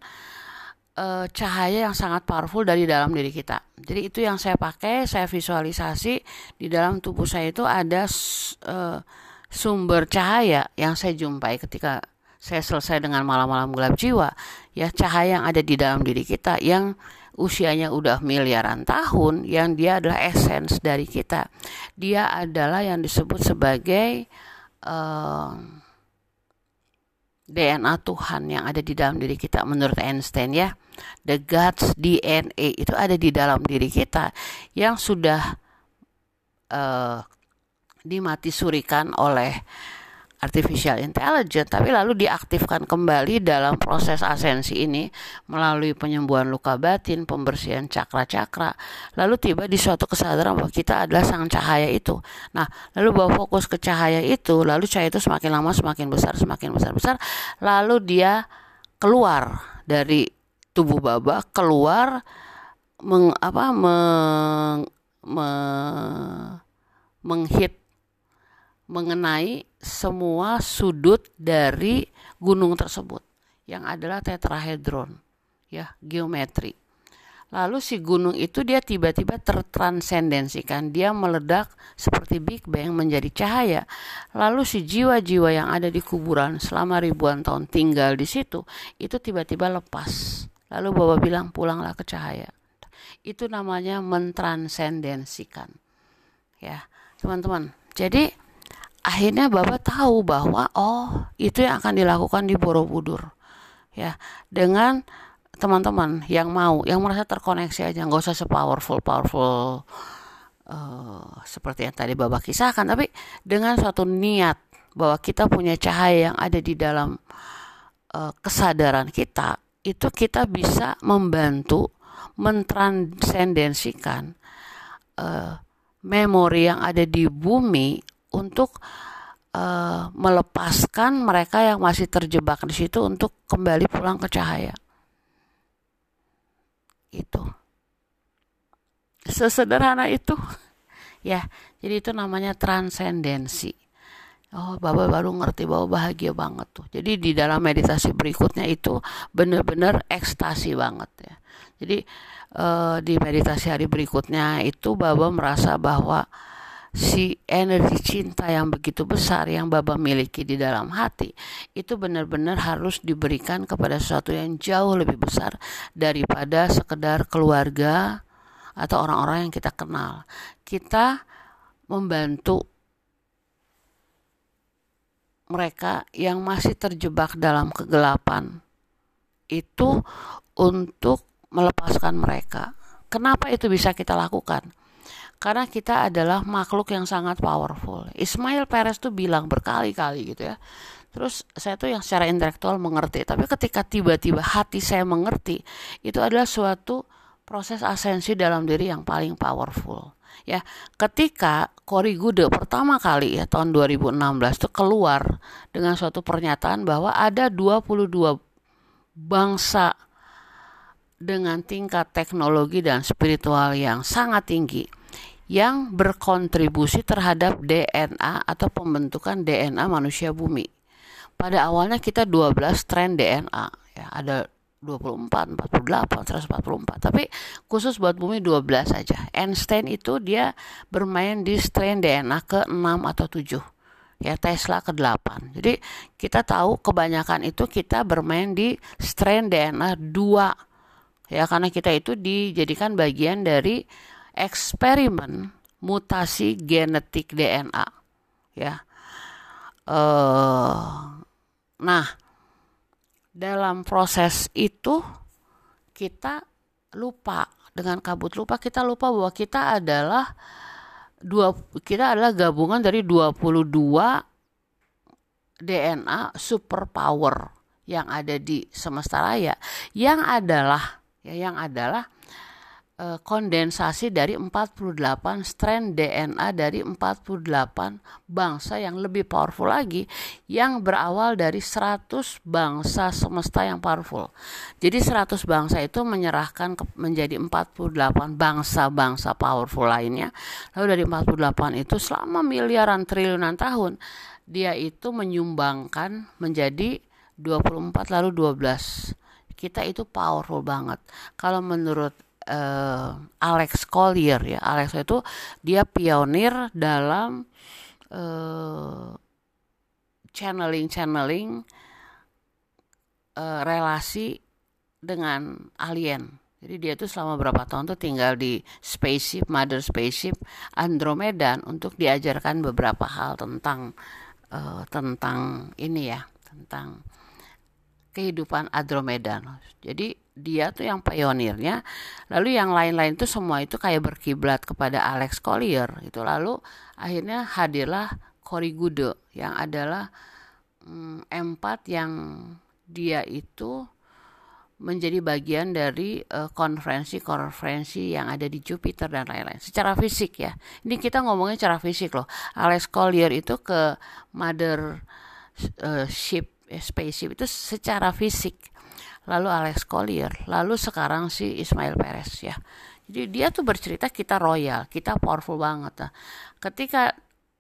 e, cahaya yang sangat powerful dari dalam diri kita. Jadi itu yang saya pakai, saya visualisasi di dalam tubuh saya itu ada e, sumber cahaya yang saya jumpai ketika saya selesai dengan malam-malam gelap jiwa ya cahaya yang ada di dalam diri kita yang usianya udah miliaran tahun yang dia adalah essence dari kita. Dia adalah yang disebut sebagai uh, eh, DNA Tuhan yang ada di dalam diri kita menurut Einstein ya. The God's DNA itu ada di dalam diri kita yang sudah uh, dimati surikan oleh artificial intelligence tapi lalu diaktifkan kembali dalam proses asensi ini melalui penyembuhan luka batin, pembersihan cakra-cakra, lalu tiba di suatu kesadaran bahwa kita adalah sang cahaya itu. Nah, lalu bawa fokus ke cahaya itu, lalu cahaya itu semakin lama semakin besar, semakin besar-besar, lalu dia keluar dari tubuh baba, keluar meng, apa meng, me, menghit mengenai semua sudut dari gunung tersebut yang adalah tetrahedron ya geometri. Lalu si gunung itu dia tiba-tiba tertransendensikan, dia meledak seperti Big Bang menjadi cahaya. Lalu si jiwa-jiwa yang ada di kuburan selama ribuan tahun tinggal di situ, itu tiba-tiba lepas. Lalu Bapak bilang pulanglah ke cahaya. Itu namanya mentransendensikan. Ya, teman-teman. Jadi akhirnya Bapak tahu bahwa oh itu yang akan dilakukan di Borobudur ya. Dengan teman-teman yang mau yang merasa terkoneksi aja nggak usah sepowerful powerful uh, seperti yang tadi Bapak kisahkan. Tapi dengan suatu niat bahwa kita punya cahaya yang ada di dalam uh, kesadaran kita itu kita bisa membantu mentransendensikan uh, memori yang ada di bumi untuk uh, melepaskan mereka yang masih terjebak di situ untuk kembali pulang ke cahaya. Itu. Sesederhana itu. ya, jadi itu namanya transendensi. Oh, Bapak baru ngerti bahwa bahagia banget tuh. Jadi di dalam meditasi berikutnya itu benar-benar ekstasi banget ya. Jadi uh, di meditasi hari berikutnya itu Bapak merasa bahwa si energi cinta yang begitu besar yang Baba miliki di dalam hati itu benar-benar harus diberikan kepada sesuatu yang jauh lebih besar daripada sekedar keluarga atau orang-orang yang kita kenal. Kita membantu mereka yang masih terjebak dalam kegelapan itu untuk melepaskan mereka. Kenapa itu bisa kita lakukan? Karena kita adalah makhluk yang sangat powerful. Ismail Perez tuh bilang berkali-kali gitu ya. Terus saya tuh yang secara intelektual mengerti, tapi ketika tiba-tiba hati saya mengerti, itu adalah suatu proses asensi dalam diri yang paling powerful. Ya, ketika Cory Gude pertama kali ya tahun 2016 itu keluar dengan suatu pernyataan bahwa ada 22 bangsa dengan tingkat teknologi dan spiritual yang sangat tinggi yang berkontribusi terhadap DNA atau pembentukan DNA manusia bumi. Pada awalnya kita 12 tren DNA, ya ada 24, 48, 144. Tapi khusus buat bumi 12 saja. Einstein itu dia bermain di strain DNA ke 6 atau 7. Ya Tesla ke 8. Jadi kita tahu kebanyakan itu kita bermain di strain DNA 2. Ya karena kita itu dijadikan bagian dari eksperimen mutasi genetik DNA ya. Uh, nah dalam proses itu kita lupa dengan kabut lupa kita lupa bahwa kita adalah dua kita adalah gabungan dari 22 DNA superpower yang ada di semesta raya. Yang adalah ya yang adalah Eh, kondensasi dari 48 strand DNA dari 48 bangsa yang lebih powerful lagi yang berawal dari 100 bangsa semesta yang powerful. Jadi 100 bangsa itu menyerahkan ke, menjadi 48 bangsa-bangsa powerful lainnya. Lalu dari 48 itu selama miliaran triliunan tahun dia itu menyumbangkan menjadi 24 lalu 12 kita itu powerful banget. Kalau menurut uh, Alex Collier ya. Alex itu dia pionir dalam uh, channeling channeling uh, relasi dengan alien. Jadi dia tuh selama berapa tahun tuh tinggal di spaceship, mother spaceship Andromeda untuk diajarkan beberapa hal tentang uh, tentang ini ya, tentang kehidupan Andromeda. Jadi dia tuh yang pionirnya lalu yang lain-lain tuh semua itu kayak berkiblat kepada Alex Collier itu lalu akhirnya hadirlah Korigudo yang adalah mm, empat yang dia itu menjadi bagian dari uh, konferensi-konferensi yang ada di Jupiter dan lain-lain. Secara fisik ya. Ini kita ngomongnya secara fisik loh. Alex Collier itu ke mother uh, ship eh, spaceship itu secara fisik. Lalu Alex Collier, lalu sekarang si Ismail Perez ya. Jadi dia tuh bercerita kita royal, kita powerful banget. Nah, ketika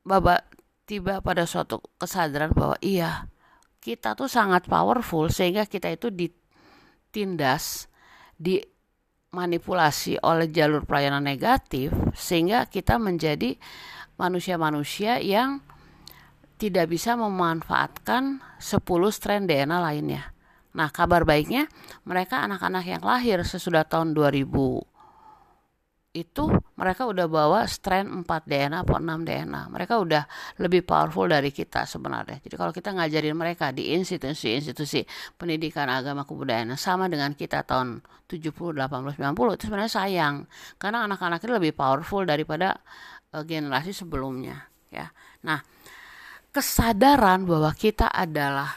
Bapak tiba pada suatu kesadaran bahwa iya, kita tuh sangat powerful sehingga kita itu di ditindas, dimanipulasi oleh jalur pelayanan negatif sehingga kita menjadi manusia-manusia yang tidak bisa memanfaatkan 10 strain DNA lainnya. Nah, kabar baiknya mereka anak-anak yang lahir sesudah tahun 2000 itu mereka udah bawa strain 4 DNA atau 6 DNA. Mereka udah lebih powerful dari kita sebenarnya. Jadi kalau kita ngajarin mereka di institusi-institusi pendidikan agama kebudayaan sama dengan kita tahun 70, 80, 90 itu sebenarnya sayang. Karena anak-anak itu lebih powerful daripada uh, generasi sebelumnya ya. Nah, kesadaran bahwa kita adalah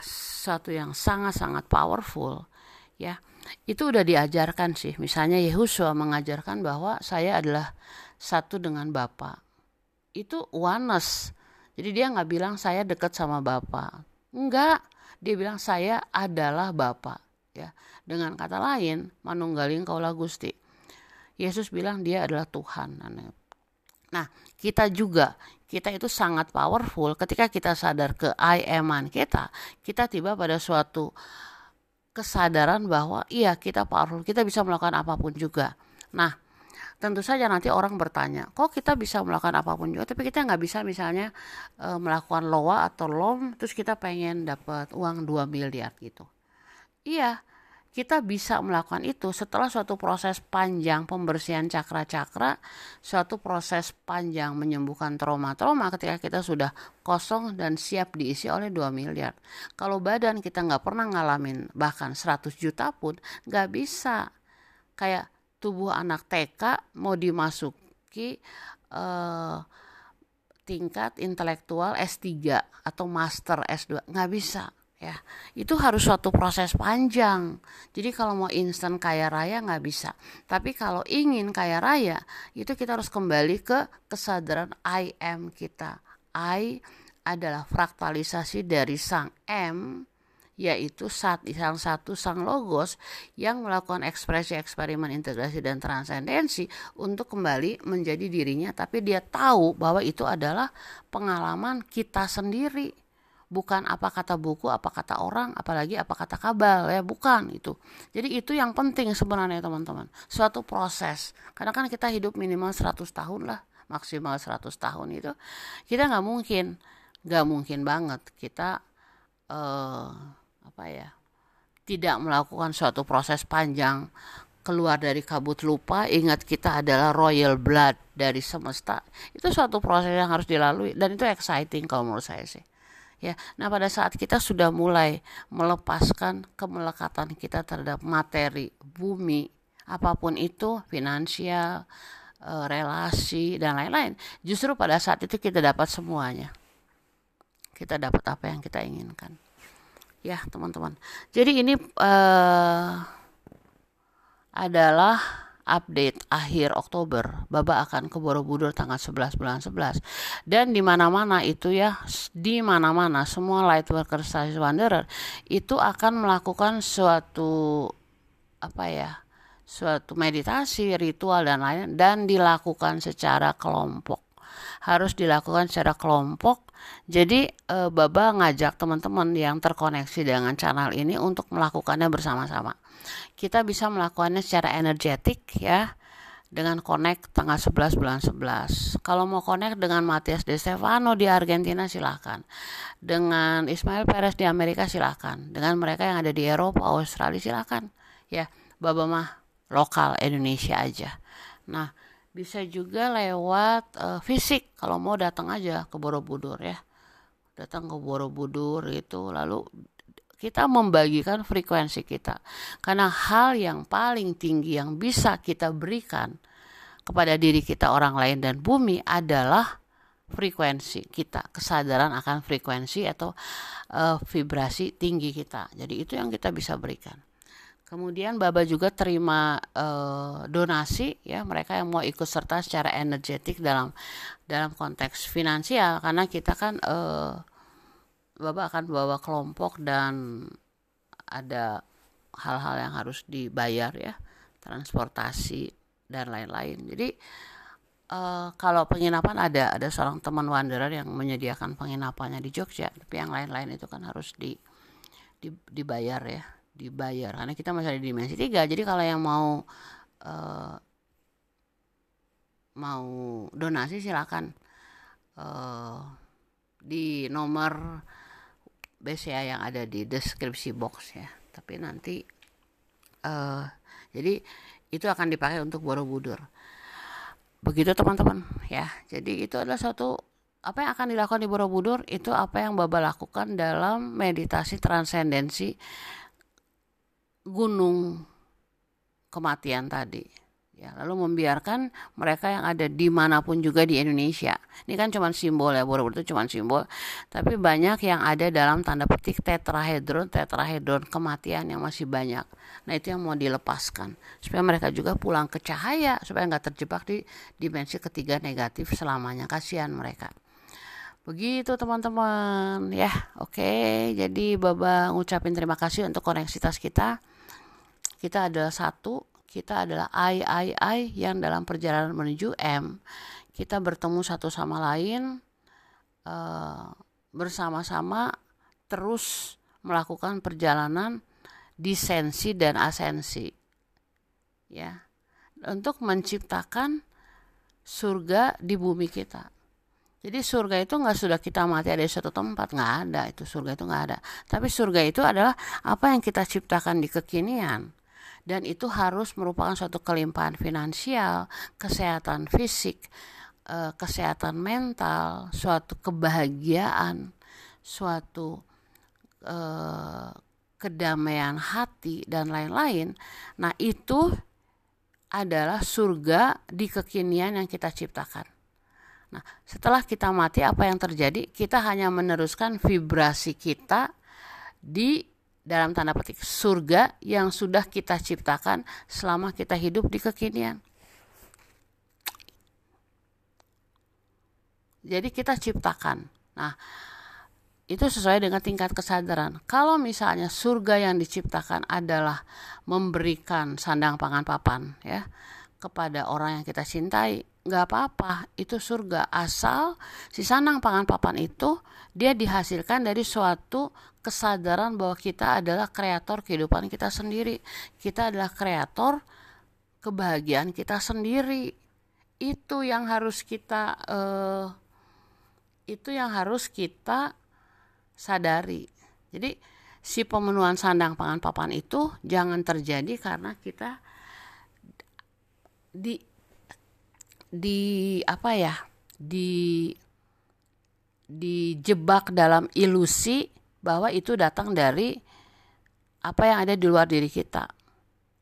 satu yang sangat-sangat powerful ya itu udah diajarkan sih. Misalnya Yehusua mengajarkan bahwa saya adalah satu dengan Bapa. Itu oneness. Jadi dia nggak bilang saya dekat sama Bapa. Enggak, dia bilang saya adalah Bapa. Ya, dengan kata lain, manunggaling kaulah Gusti. Yesus bilang dia adalah Tuhan. Nah, kita juga kita itu sangat powerful ketika kita sadar ke I aman kita. Kita tiba pada suatu kesadaran bahwa iya kita powerful, kita bisa melakukan apa pun juga. Nah, tentu saja nanti orang bertanya, kok kita bisa melakukan apa pun juga, tapi kita nggak bisa misalnya e, melakukan loa atau lom, terus kita pengen dapat uang 2 miliar gitu. Iya, kita bisa melakukan itu setelah suatu proses panjang pembersihan cakra-cakra, suatu proses panjang menyembuhkan trauma-trauma ketika kita sudah kosong dan siap diisi oleh 2 miliar. Kalau badan kita nggak pernah ngalamin bahkan 100 juta pun nggak bisa. Kayak tubuh anak TK mau dimasuki eh, tingkat intelektual S3 atau master S2 nggak bisa ya itu harus suatu proses panjang. Jadi kalau mau instan kaya raya nggak bisa. Tapi kalau ingin kaya raya itu kita harus kembali ke kesadaran I am kita. I adalah fraktalisasi dari sang M yaitu saat sang satu sang logos yang melakukan ekspresi eksperimen integrasi dan transendensi untuk kembali menjadi dirinya. Tapi dia tahu bahwa itu adalah pengalaman kita sendiri bukan apa kata buku, apa kata orang, apalagi apa kata kabal ya, bukan itu. Jadi itu yang penting sebenarnya teman-teman. Suatu proses. Karena kan kita hidup minimal 100 tahun lah, maksimal 100 tahun itu. Kita nggak mungkin, nggak mungkin banget kita uh, apa ya? tidak melakukan suatu proses panjang keluar dari kabut lupa ingat kita adalah royal blood dari semesta itu suatu proses yang harus dilalui dan itu exciting kalau menurut saya sih ya. Nah, pada saat kita sudah mulai melepaskan kemelekatan kita terhadap materi, bumi, apa pun itu, finansial, e, relasi dan lain-lain, justru pada saat itu kita dapat semuanya. Kita dapat apa yang kita inginkan. Ya, teman-teman. Jadi ini uh, adalah update akhir Oktober, Baba akan ke Borobudur tanggal 11 bulan 11. Dan di mana-mana itu ya, di mana-mana semua light worker Star Wanderer itu akan melakukan suatu apa ya? suatu meditasi, ritual dan lain dan dilakukan secara kelompok. Harus dilakukan secara kelompok. Jadi e, Baba ngajak teman-teman yang terkoneksi dengan channel ini untuk melakukannya bersama-sama kita bisa melakukannya secara energetik ya dengan connect tanggal 11 bulan 11. Kalau mau connect dengan Matias De Stefano di Argentina silahkan. Dengan Ismail Perez di Amerika silahkan. Dengan mereka yang ada di Eropa, Australia silahkan. Ya, Baba mah lokal Indonesia aja. Nah, bisa juga lewat uh, fisik kalau mau datang aja ke Borobudur ya. Datang ke Borobudur itu lalu kita membagikan frekuensi kita. Karena hal yang paling tinggi yang bisa kita berikan kepada diri kita, orang lain dan bumi adalah frekuensi kita, kesadaran akan frekuensi atau uh, vibrasi tinggi kita. Jadi itu yang kita bisa berikan. Kemudian Baba juga terima uh, donasi ya mereka yang mau ikut serta secara energetik dalam dalam konteks finansial karena kita kan uh, Baba akan bawa kelompok dan ada hal-hal yang harus dibayar ya transportasi dan lain-lain. Jadi uh, kalau penginapan ada ada seorang teman wanderer yang menyediakan penginapannya di Jogja, tapi yang lain-lain itu kan harus di, di dibayar ya dibayar karena kita masih ada di dimensi tiga. Jadi kalau yang mau uh, mau donasi silakan uh, di nomor BCA yang ada di deskripsi box ya. Tapi nanti uh, jadi itu akan dipakai untuk Borobudur. Begitu teman-teman ya. Jadi itu adalah satu apa yang akan dilakukan di Borobudur itu apa yang Baba lakukan dalam meditasi transendensi gunung kematian tadi. Ya lalu membiarkan mereka yang ada di mana pun juga di Indonesia. Ini kan cuma simbol ya Borobudur itu cuma simbol. Tapi banyak yang ada dalam tanda petik tetrahedron tetrahedron kematian yang masih banyak. Nah itu yang mau dilepaskan. Supaya mereka juga pulang ke cahaya supaya nggak terjebak di dimensi ketiga negatif selamanya. Kasihan mereka. Begitu teman-teman. Ya. Oke, jadi Baba ngucapin terima kasih untuk koneksitas kita. Kita adalah satu, kita adalah I I I yang dalam perjalanan menuju M. Kita bertemu satu sama lain uh, bersama-sama terus melakukan perjalanan disensi dan asensi. Ya. Untuk menciptakan surga di bumi kita jadi surga itu nggak sudah kita mati ada di suatu tempat, nggak ada itu surga itu nggak ada. Tapi surga itu adalah apa yang kita ciptakan di kekinian dan itu harus merupakan suatu kelimpahan finansial, kesehatan fisik, eh, kesehatan mental, suatu kebahagiaan, suatu eh, kedamaian hati dan lain-lain. Nah itu adalah surga di kekinian yang kita ciptakan. Nah, setelah kita mati apa yang terjadi? Kita hanya meneruskan vibrasi kita di dalam tanda petik surga yang sudah kita ciptakan selama kita hidup di kekinian. Jadi kita ciptakan. Nah, itu sesuai dengan tingkat kesadaran. Kalau misalnya surga yang diciptakan adalah memberikan sandang pangan papan ya kepada orang yang kita cintai, nggak apa-apa. Itu surga. Asal si sanang pangan papan itu dia dihasilkan dari suatu kesadaran bahwa kita adalah kreator kehidupan kita sendiri. Kita adalah kreator kebahagiaan kita sendiri. Itu yang harus kita uh, itu yang harus kita sadari. Jadi si pemenuhan sandang pangan papan itu jangan terjadi karena kita di di apa ya di dijebak dalam ilusi bahwa itu datang dari apa yang ada di luar diri kita.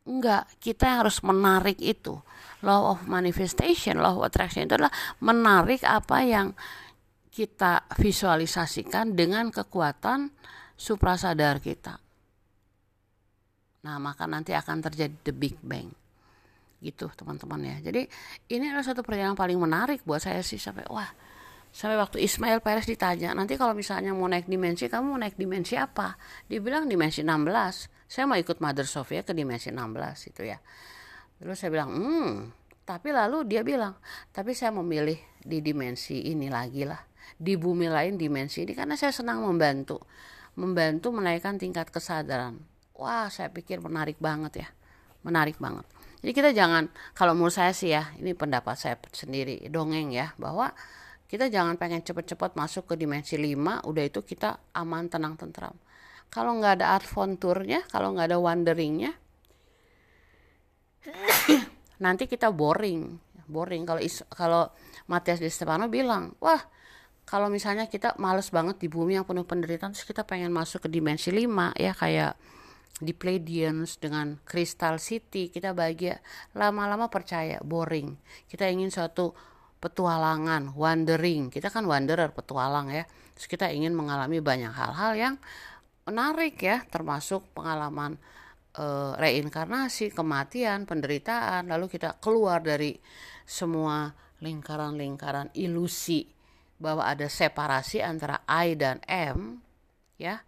Enggak, kita yang harus menarik itu. Law of manifestation, law of attraction itu adalah menarik apa yang kita visualisasikan dengan kekuatan suprasadar kita. Nah, maka nanti akan terjadi the big bang gitu teman-teman ya. Jadi ini adalah satu perjalanan paling menarik buat saya sih sampai wah sampai waktu Ismail Perez ditanya nanti kalau misalnya mau naik dimensi kamu mau naik dimensi apa? Dibilang dimensi 16 saya mau ikut Mother Sophia ke dimensi 16 itu ya. Terus saya bilang hmm. Tapi lalu dia bilang tapi saya memilih di dimensi ini lagi lah. Di bumi lain dimensi ini. Karena saya senang membantu membantu menaikkan tingkat kesadaran. Wah saya pikir menarik banget ya. Menarik banget jadi kita jangan kalau menurut saya sih ya, ini pendapat saya sendiri dongeng ya bahwa kita jangan pengen cepet-cepet masuk ke dimensi 5 udah itu kita aman tenang tentram. Kalau nggak ada adventure-nya kalau nggak ada wanderingnya nanti kita boring. Boring. Kalau kalau Matias Di Stefano bilang wah kalau misalnya kita males banget di bumi yang penuh penderitaan terus kita pengen masuk ke dimensi 5 ya kayak di Pleiadians dengan Crystal City kita bahagia lama-lama percaya boring kita ingin suatu petualangan, wandering. Kita kan wanderer, petualang ya. Terus kita ingin mengalami banyak hal-hal yang menarik ya, termasuk pengalaman e, reinkarnasi, kematian, penderitaan, lalu kita keluar dari semua lingkaran-lingkaran ilusi bahwa ada separasi antara I dan M ya.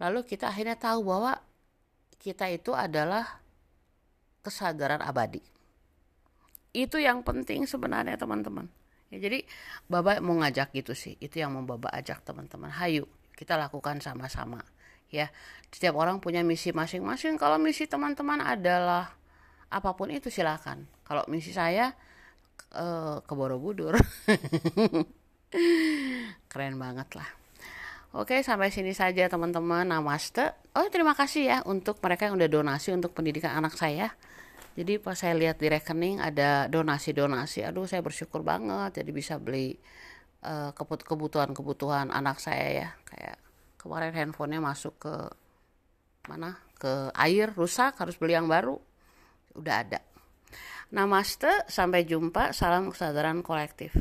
Lalu kita akhirnya tahu bahwa kita itu adalah kesadaran abadi. Itu yang penting sebenarnya teman-teman. Ya, jadi Baba mau ngajak gitu sih. Itu yang mau Baba ajak teman-teman. Hayu, kita lakukan sama-sama. Ya, setiap orang punya misi masing-masing. Kalau misi teman-teman adalah apa pun itu silakan. Kalau misi saya uh, ke Borobudur. Keren banget lah. Oke, sampai sini saja teman-teman. Namaste. Oh, terima kasih ya untuk mereka yang udah donasi untuk pendidikan anak saya. Jadi pas saya lihat di rekening ada donasi-donasi. Aduh saya bersyukur banget jadi bisa beli uh, kebutuhan-kebutuhan anak saya ya. Kayak kemarin handphonenya masuk ke mana? Ke air rusak harus beli yang baru. Udah ada. Namaste, sampai jumpa, salam kesadaran kolektif.